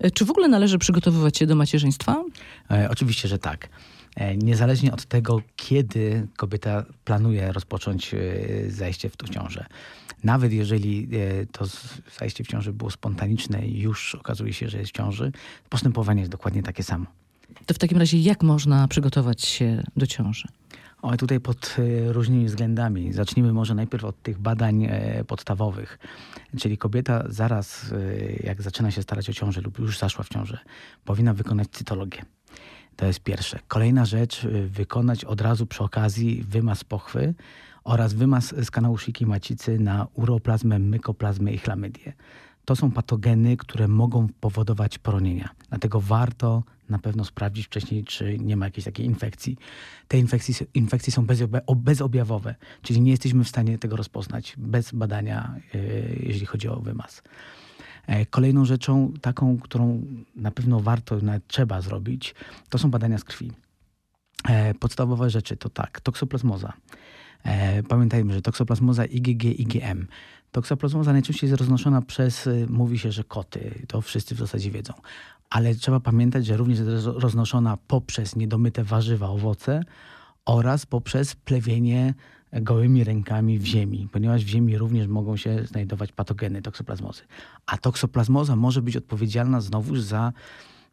E, Czy w ogóle należy przygotowywać się do macierzyństwa? E, oczywiście, że tak. E, Niezależnie od tego, kiedy kobieta planuje rozpocząć zajście w ciążę. Nawet jeżeli to zajście w ciąży było spontaniczne i już okazuje się, że jest w ciąży, postępowanie jest dokładnie takie samo. To w takim razie jak można przygotować się do ciąży? O, tutaj pod e, różnymi względami. Zacznijmy może najpierw od tych badań e, podstawowych. Czyli kobieta zaraz, e, jak zaczyna się starać o ciążę lub już zaszła w ciążę, powinna wykonać cytologię. To jest pierwsze. Kolejna rzecz, wykonać od razu przy okazji wymaz pochwy oraz wymaz z kanału szyjki macicy na uroplazmę, mykoplazmę i chlamydię. To są patogeny, które mogą powodować poronienia. Dlatego warto na pewno sprawdzić wcześniej, czy nie ma jakiejś takiej infekcji. Te infekcje, infekcje są bezobjawowe, czyli nie jesteśmy w stanie tego rozpoznać bez badania, y, jeżeli chodzi o wymaz. E, Kolejną rzeczą, taką, którą na pewno warto, nawet trzeba zrobić, to są badania z krwi. E, Podstawowe rzeczy to tak, toksoplazmoza. E, Pamiętajmy, że toksoplazmoza IgG, IgM. Toksoplazmoza najczęściej jest roznoszona przez, y, mówi się, że koty. To wszyscy w zasadzie wiedzą. Ale trzeba pamiętać, że również jest roz- roznoszona poprzez niedomyte warzywa, owoce oraz poprzez plewienie gołymi rękami w ziemi, ponieważ w ziemi również mogą się znajdować patogeny toksoplazmozy. A toksoplazmoza może być odpowiedzialna znowuż za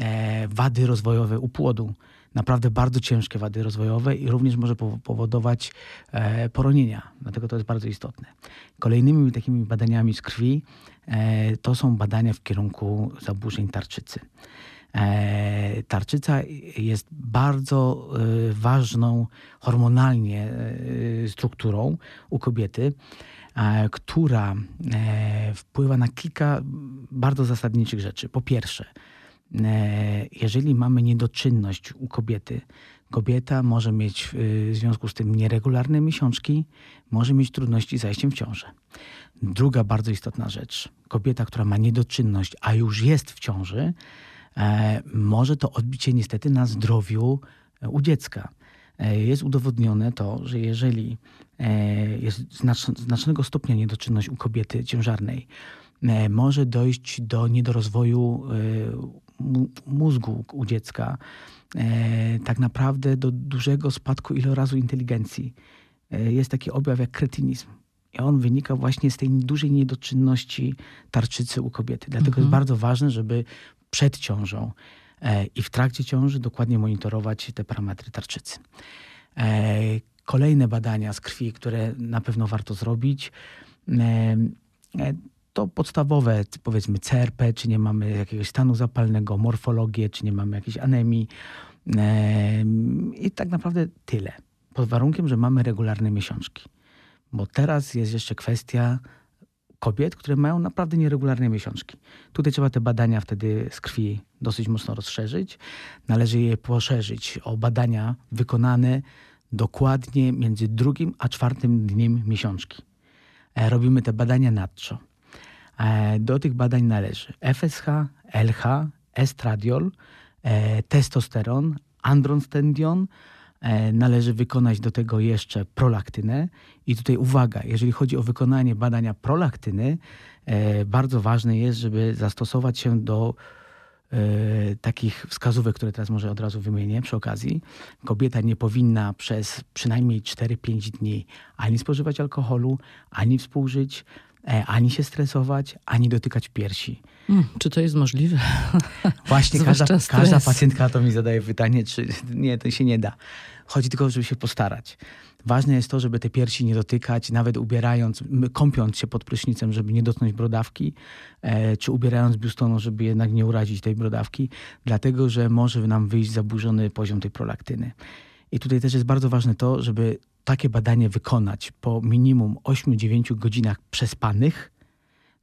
e, wady rozwojowe u płodu. Naprawdę bardzo ciężkie wady rozwojowe i również może powo- powodować e, poronienia. Dlatego to jest bardzo istotne. Kolejnymi takimi badaniami z krwi e, to są badania w kierunku zaburzeń tarczycy. E, tarczyca jest bardzo ważną hormonalnie strukturą u kobiety, która wpływa na kilka bardzo zasadniczych rzeczy. Po pierwsze, jeżeli mamy niedoczynność u kobiety, kobieta może mieć w w związku z tym nieregularne miesiączki, może mieć trudności z zajściem w ciążę. Druga bardzo istotna rzecz. Kobieta, która ma niedoczynność, a już jest w ciąży, e, może to odbić się niestety na zdrowiu e, u dziecka. E, Jest udowodnione to, że jeżeli e, jest znacz- znacznego stopnia niedoczynność u kobiety ciężarnej, e, może dojść do niedorozwoju e, mózgu u dziecka, e, tak naprawdę do dużego spadku ilorazu inteligencji. E, Jest taki objaw jak kretynizm. I on wynika właśnie z tej dużej niedoczynności tarczycy u kobiety. Dlatego jest bardzo ważne, żeby przed ciążą e, i w trakcie ciąży dokładnie monitorować te parametry tarczycy. E, Kolejne badania z krwi, które na pewno warto zrobić, e, e, to podstawowe, powiedzmy CRP, czy nie mamy jakiegoś stanu zapalnego, morfologię, czy nie mamy jakiejś anemii. I tak naprawdę tyle. Pod warunkiem, że mamy regularne miesiączki. Bo teraz jest jeszcze kwestia kobiet, które mają naprawdę nieregularne miesiączki. Tutaj trzeba te badania wtedy z krwi dosyć mocno rozszerzyć. Należy je poszerzyć o badania wykonane dokładnie między drugim a czwartym dniem miesiączki. E, Robimy te badania nadczo. E, Do tych badań należy FSH, LH, estradiol, e, testosteron, androstendion. E, Należy wykonać do tego jeszcze prolaktynę. I tutaj uwaga, jeżeli chodzi o wykonanie badania prolaktyny, bardzo ważne jest, żeby zastosować się do takich wskazówek, które teraz może od razu wymienię przy okazji. Kobieta nie powinna przez przynajmniej 4-5 dni ani spożywać alkoholu, ani współżyć, ani się stresować, ani dotykać piersi. Mm, czy to jest możliwe? Właśnie każda, każda pacjentka to mi zadaje pytanie, czy nie, to się nie da. Chodzi tylko, żeby się postarać. Ważne jest to, żeby te piersi nie dotykać, nawet ubierając, kąpiąc się pod prysznicem, żeby nie dotknąć brodawki, e, czy ubierając biustono, żeby jednak nie urazić tej brodawki, dlatego, że może nam wyjść zaburzony poziom tej prolaktyny. I tutaj też jest bardzo ważne to, żeby takie badanie wykonać po minimum 8-9 godzinach przespanych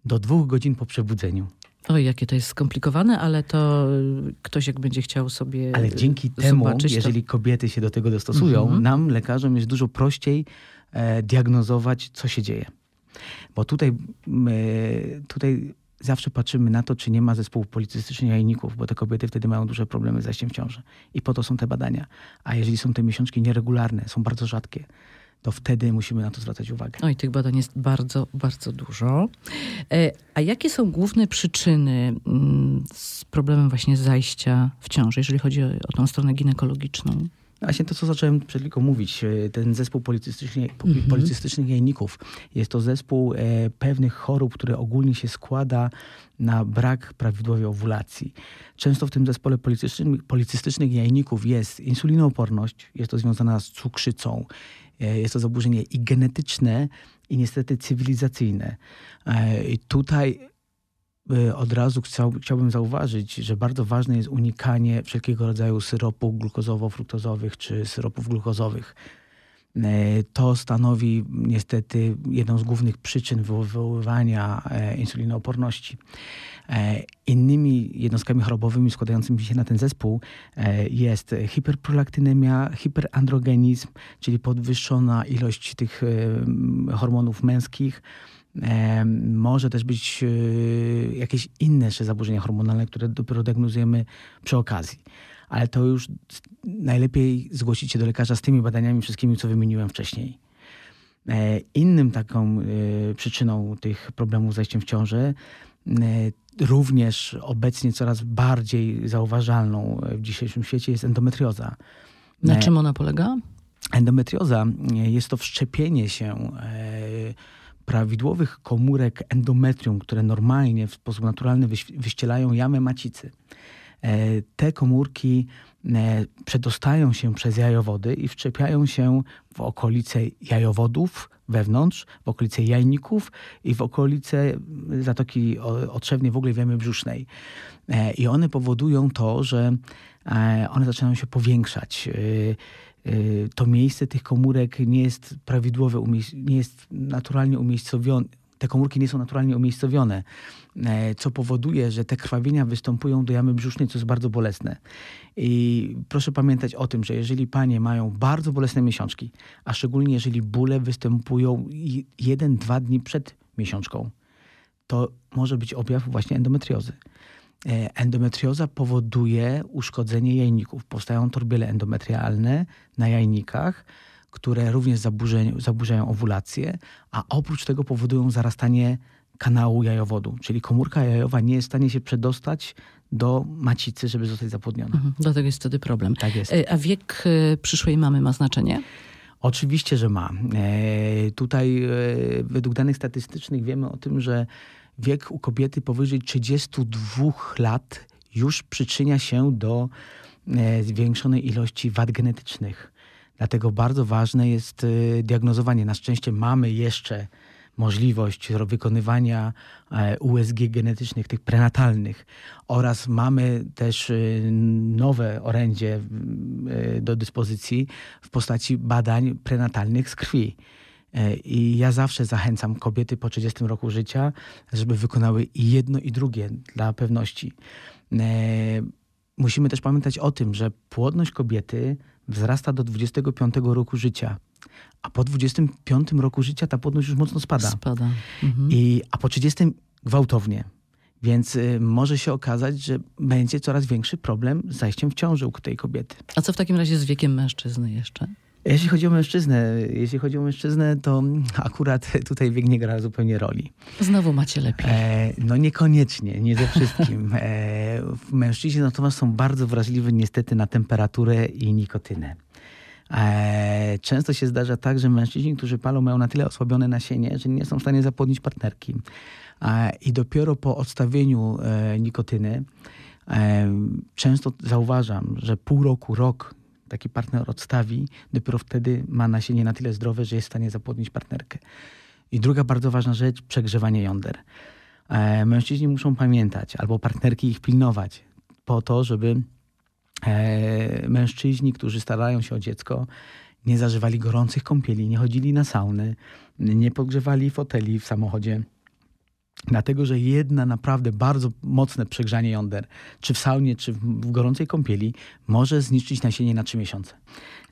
do dwóch godzin po przebudzeniu. Oj, jakie to jest skomplikowane, ale to y, ktoś jak będzie chciał sobie Ale y, dzięki temu, zobaczyć, to- jeżeli kobiety się do tego dostosują, Mhm. nam, lekarzom, jest dużo prościej e, diagnozować, co się dzieje. Bo tutaj, e, tutaj zawsze patrzymy na to, czy nie ma zespołów policystycznych jajników, bo te kobiety wtedy mają duże problemy z zajściem w ciążę. I po to są te badania. A jeżeli są te miesiączki nieregularne, są bardzo rzadkie, to wtedy musimy na to zwracać uwagę. Oj, tych badań jest bardzo, bardzo dużo. E, A jakie są główne przyczyny mm, z problemem właśnie zajścia w ciąży, jeżeli chodzi o, o tą stronę ginekologiczną? Właśnie to, co zacząłem przed chwilą mówić, e, ten zespół policystycznych, Mhm. policystycznych jajników, jest to zespół e, pewnych chorób, które ogólnie się składa na brak prawidłowej owulacji. Często w tym zespole policystycznym, policystycznych jajników jest insulinooporność, jest to związana z cukrzycą, e, jest to zaburzenie i genetyczne, i niestety cywilizacyjne. I tutaj od razu chciał, chciałbym zauważyć, że bardzo ważne jest unikanie wszelkiego rodzaju syropów glukozowo-fruktozowych czy syropów glukozowych. E, To stanowi niestety jedną z głównych przyczyn wywoływania e, insulinooporności. E, Innymi jednostkami chorobowymi składającymi się na ten zespół e, jest hiperprolaktynemia, hiperandrogenizm, czyli podwyższona ilość tych hormonów męskich, może też być e, jakieś inne jeszcze zaburzenia hormonalne, które dopiero diagnozujemy przy okazji. Ale to już najlepiej zgłosić się do lekarza z tymi badaniami wszystkimi, co wymieniłem wcześniej. E, Innym taką e, przyczyną tych problemów z zajściem w ciążę, e, również obecnie coraz bardziej zauważalną w dzisiejszym świecie jest endometrioza. Na czym ona polega? Endometrioza jest to wszczepienie się prawidłowych komórek endometrium, które normalnie w sposób naturalny wyś- wyścielają jamę macicy. E, Te komórki e, przedostają się przez jajowody i wszczepiają się w okolice jajowodów wewnątrz, w okolice jajników i w okolice zatoki otrzewnej, w ogóle w jamie brzusznej. E, I one powodują to, że one zaczynają się powiększać. Y, to miejsce tych komórek nie jest prawidłowe, nie jest naturalnie umiejscowione. Te komórki nie są naturalnie umiejscowione, e, co powoduje, że te krwawienia występują do jamy brzusznej, co jest bardzo bolesne. I proszę pamiętać o tym, że jeżeli panie mają bardzo bolesne miesiączki, a szczególnie jeżeli bóle występują jeden, dwa dni przed miesiączką, to może być objaw właśnie endometriozy. E, Endometrioza powoduje uszkodzenie jajników. Powstają torbiele endometrialne na jajnikach, które również zaburzają, zaburzają owulację, a oprócz tego powodują zarastanie kanału jajowodu, czyli komórka jajowa nie jest w stanie się przedostać do macicy, żeby zostać zapłodniona. Mhm, Dlatego jest wtedy problem. Tak jest. E, A wiek e, przyszłej mamy ma znaczenie? Oczywiście, że ma. E, tutaj e, według danych statystycznych wiemy o tym, że wiek u kobiety powyżej 32 lat już przyczynia się do e, zwiększonej ilości wad genetycznych. Dlatego bardzo ważne jest diagnozowanie. Na szczęście mamy jeszcze możliwość wykonywania e, USG genetycznych, tych prenatalnych oraz mamy też e, nowe orędzie e, do dyspozycji w postaci badań prenatalnych z krwi. E, I ja zawsze zachęcam kobiety po 30 roku życia, żeby wykonały i jedno i drugie dla pewności. E, Musimy też pamiętać o tym, że płodność kobiety wzrasta do 25 roku życia, a po 25 roku życia ta płodność już mocno spada. Spada. Mhm. I, a po 30 gwałtownie. Więc y, może się okazać, że będzie coraz większy problem z zajściem w ciąży u tej kobiety. A co w takim razie z wiekiem mężczyzny jeszcze? Jeśli chodzi o mężczyznę, jeśli chodzi o mężczyznę, to akurat tutaj wiek nie gra zupełnie roli. Znowu macie lepiej. E, no niekoniecznie, nie ze wszystkim. E, mężczyźni natomiast są bardzo wrażliwi niestety na temperaturę i nikotynę. E, często się zdarza tak, że mężczyźni, którzy palą, mają na tyle osłabione nasienie, że nie są w stanie zapłodnić partnerki. I dopiero po odstawieniu e, nikotyny e, często zauważam, że pół roku, rok taki partner odstawi, dopiero wtedy ma nasienie na tyle zdrowe, że jest w stanie zapłodnić partnerkę. I druga bardzo ważna rzecz, przegrzewanie jąder. E, mężczyźni muszą pamiętać, albo partnerki ich pilnować, po to, żeby mężczyźni, którzy starają się o dziecko, nie zażywali gorących kąpieli, nie chodzili na sauny, nie podgrzewali foteli w samochodzie, Dlatego, że jedna naprawdę bardzo mocne przegrzanie jąder, czy w saunie, czy w gorącej kąpieli, może zniszczyć nasienie na trzy miesiące.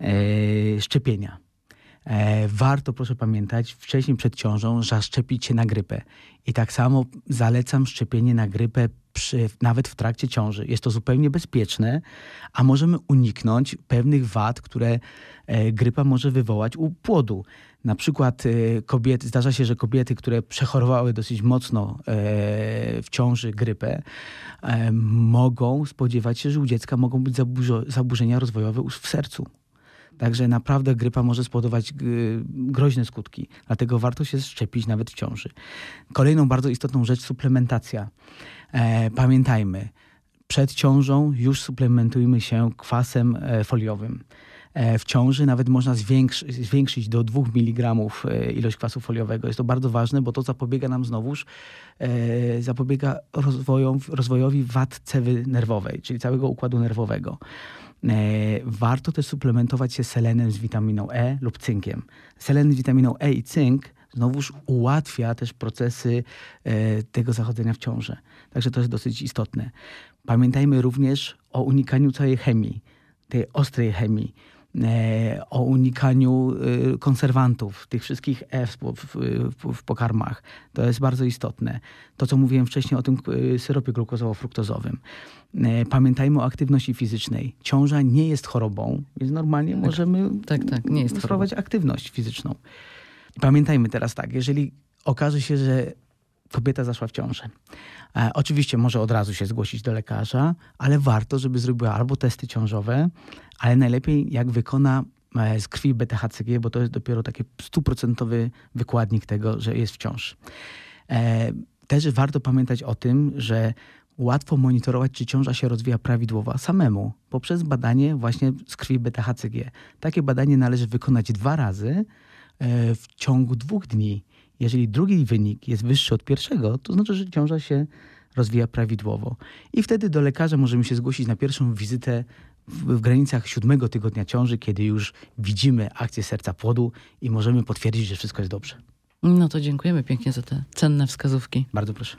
E, szczepienia. E, warto, proszę pamiętać, wcześniej przed ciążą zaszczepić się na grypę. I tak samo zalecam szczepienie na grypę przy, nawet w trakcie ciąży. Jest to zupełnie bezpieczne, a możemy uniknąć pewnych wad, które e, grypa może wywołać u płodu. Na przykład e, kobiety, zdarza się, że kobiety, które przechorowały dosyć mocno e, w ciąży grypę, mogą spodziewać się, że u dziecka mogą być zaburzenia rozwojowe w sercu. Także naprawdę grypa może spowodować groźne skutki. Dlatego warto się szczepić nawet w ciąży. Kolejną bardzo istotną rzecz suplementacja. E, pamiętajmy, przed ciążą już suplementujmy się kwasem e, foliowym. E, w ciąży nawet można zwiększy, zwiększyć do 2 mg ilość kwasu foliowego. Jest to bardzo ważne, bo to zapobiega nam znowuż, zapobiega rozwojowi wad cewy nerwowej, czyli całego układu nerwowego. Warto też suplementować się selenem z witaminą E lub cynkiem. Selen z witaminą E i cynk znowuż ułatwia też procesy e, tego zachodzenia w ciąży. Także to jest dosyć istotne. Pamiętajmy również o unikaniu całej chemii, tej ostrej chemii, e, o unikaniu e, konserwantów, tych wszystkich F w, w, w pokarmach. To jest bardzo istotne. To, co mówiłem wcześniej o tym e, syropie glukozowo-fruktozowym. E, Pamiętajmy o aktywności fizycznej. Ciąża nie jest chorobą, więc normalnie możemy Tak, tak, nie jest sprawować aktywność fizyczną. I Pamiętajmy teraz tak, jeżeli okaże się, że kobieta zaszła w ciążę, e, oczywiście może od razu się zgłosić do lekarza, ale warto, żeby zrobiła albo testy ciążowe, ale najlepiej jak wykona e, z krwi BTHCG, bo to jest dopiero taki stuprocentowy wykładnik tego, że jest w ciąży. E, też warto pamiętać o tym, że łatwo monitorować, czy ciąża się rozwija prawidłowo samemu, poprzez badanie właśnie z krwi BTHCG. Takie badanie należy wykonać dwa razy w ciągu dwóch dni. Jeżeli drugi wynik jest wyższy od pierwszego, to znaczy, że ciąża się rozwija prawidłowo. I wtedy do lekarza możemy się zgłosić na pierwszą wizytę w, w granicach siódmego tygodnia ciąży, kiedy już widzimy akcję serca płodu i możemy potwierdzić, że wszystko jest dobrze. No to dziękujemy pięknie za te cenne wskazówki. Bardzo proszę.